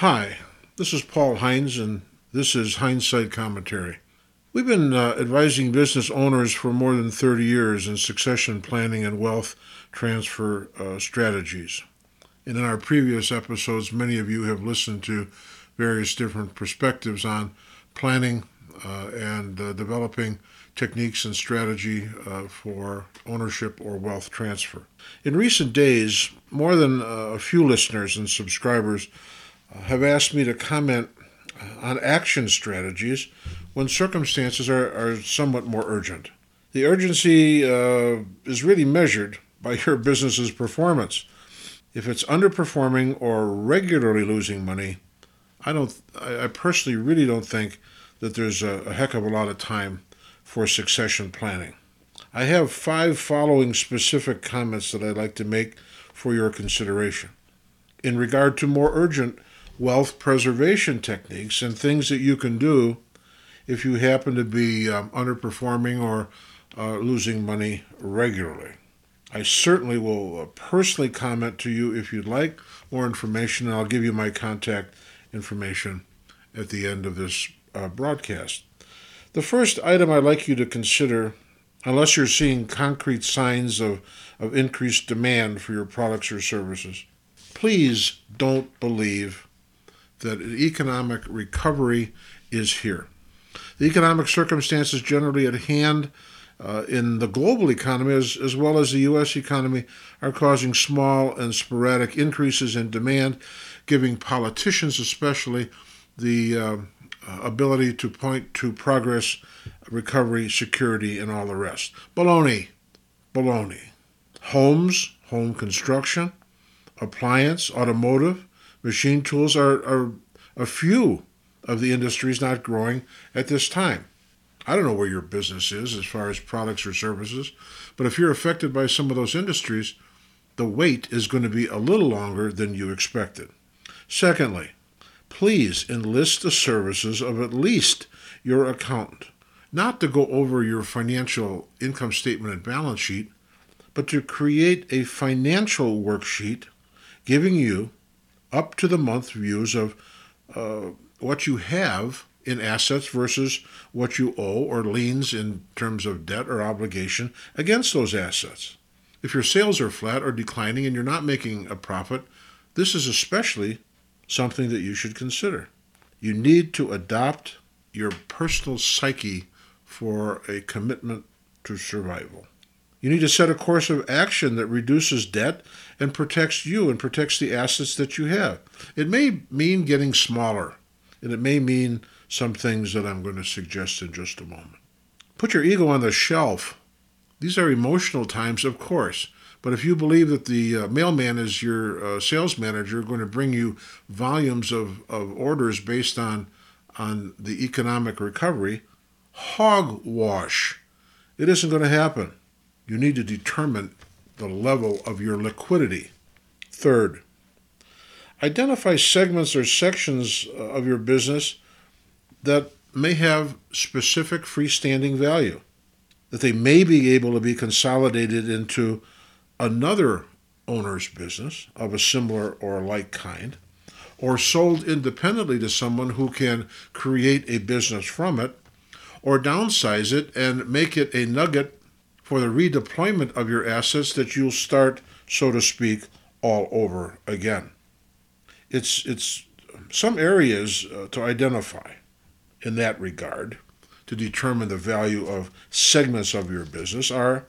Hi, this is Paul Heinze, and this is Hindsight Commentary. We've been uh, advising business owners for more than 30 years in succession planning and wealth transfer uh, strategies. And in our previous episodes, many of you have listened to various different perspectives on planning uh, and uh, developing techniques and strategy uh, for ownership or wealth transfer. In recent days, more than uh, a few listeners and subscribers have asked me to comment on action strategies when circumstances are, are somewhat more urgent. The urgency uh, is really measured by your business's performance. If it's underperforming or regularly losing money, I don't. I personally really don't think that there's a, a heck of a lot of time for succession planning. I have five following specific comments that I'd like to make for your consideration. In regard to more urgent wealth preservation techniques and things that you can do if you happen to be um, underperforming or uh, losing money regularly. I certainly will uh, personally comment to you if you'd like more information, and I'll give you my contact information at the end of this uh, broadcast. The first item I'd like you to consider, unless you're seeing concrete signs of, of increased demand for your products or services, please don't believe that economic recovery is here. The economic circumstances generally at hand uh, in the global economy as, as well as the U.S. economy are causing small and sporadic increases in demand, giving politicians especially the uh, ability to point to progress, recovery, security, and all the rest. Baloney, baloney. Homes, home construction, appliance, automotive, machine tools are, are a few of the industries not growing at this time. I don't know where your business is as far as products or services, but if you're affected by some of those industries, the wait is going to be a little longer than you expected. Secondly, please enlist the services of at least your accountant, not to go over your financial income statement and balance sheet, but to create a financial worksheet giving you up to the month views of uh, what you have in assets versus what you owe or liens in terms of debt or obligation against those assets. If your sales are flat or declining and you're not making a profit, this is especially something that you should consider. You need to adopt your personal psyche for a commitment to survival. You need to set a course of action that reduces debt and protects you and protects the assets that you have. It may mean getting smaller, and it may mean some things that I'm going to suggest in just a moment. Put your ego on the shelf. These are emotional times, of course, but if you believe that the uh, mailman is your uh, sales manager going to bring you volumes of, of orders based on, on the economic recovery, hogwash. It isn't going to happen. You need to determine the level of your liquidity. Third, identify segments or sections uh, of your business that may have specific freestanding value, that they may be able to be consolidated into another owner's business of a similar or like kind, or sold independently to someone who can create a business from it, or downsize it and make it a nugget for the redeployment of your assets that you'll start, so to speak, all over again. It's, it's some areas uh, to identify in that regard to determine the value of segments of your business are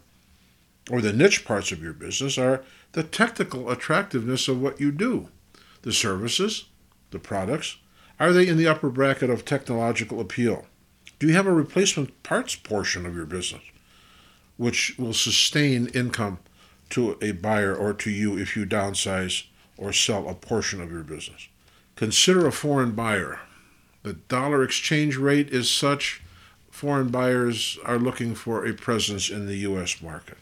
or the niche parts of your business are the technical attractiveness of what you do. The services, the products, are they in the upper bracket of technological appeal? Do you have a replacement parts portion of your business which will sustain income to a buyer or to you if you downsize or sell a portion of your business? Consider a foreign buyer. The dollar exchange rate is such, foreign buyers are looking for a presence in the U.S. market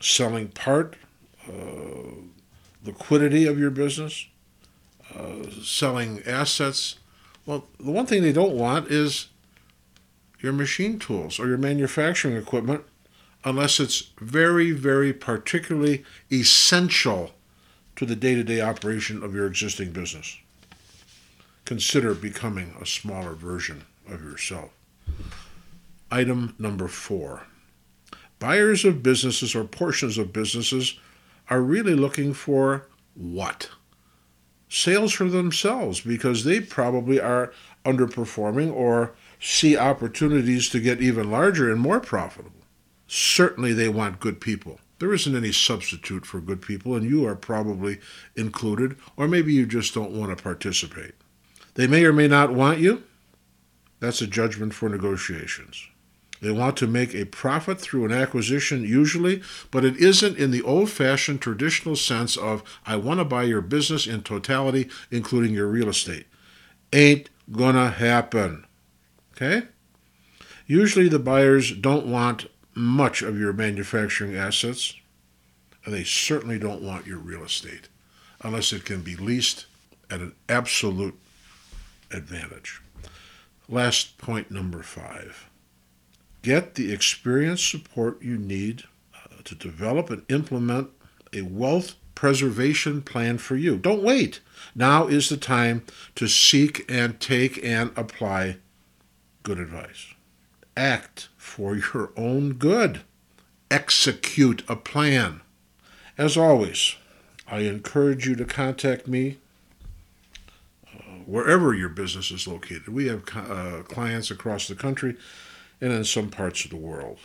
selling part, uh, liquidity of your business, uh, selling assets. Well, the one thing they don't want is your machine tools or your manufacturing equipment unless it's very, very particularly essential to the day to day operation of your existing business. consider becoming a smaller version of yourself. Item number four buyers of businesses or portions of businesses are really looking for what? Sales for themselves because they probably are underperforming or see opportunities to get even larger and more profitable. Certainly, they want good people. There isn't any substitute for good people, and you are probably included, or maybe you just don't want to participate. They may or may not want you. That's a judgment for negotiations. They want to make a profit through an acquisition, usually, but it isn't in the old fashioned traditional sense of, I want to buy your business in totality, including your real estate. Ain't gonna happen. Okay? Usually the buyers don't want much of your manufacturing assets, and they certainly don't want your real estate unless it can be leased at an absolute advantage. Last point number five get the experience support you need uh, to develop and implement a wealth preservation plan for you. Don't wait. Now is the time to seek and take and apply good advice. Act for your own good. Execute a plan. As always, I encourage you to contact me uh, wherever your business is located. We have uh, clients across the country and in some parts of the world.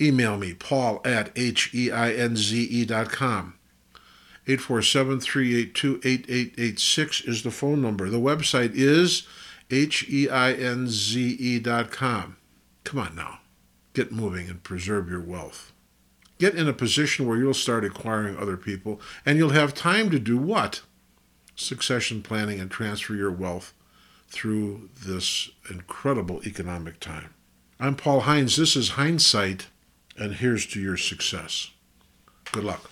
Email me, paul at h-e-i-n-z-e dot com. 847-382-8886 is the phone number. The website is h-e-i-n-z-e dot com. Come on now. Get moving and preserve your wealth. Get in a position where you'll start acquiring other people and you'll have time to do what? Succession planning and transfer your wealth through this incredible economic time. I'm Paul Heinze. This is Hindsight, and here's to your success. Good luck.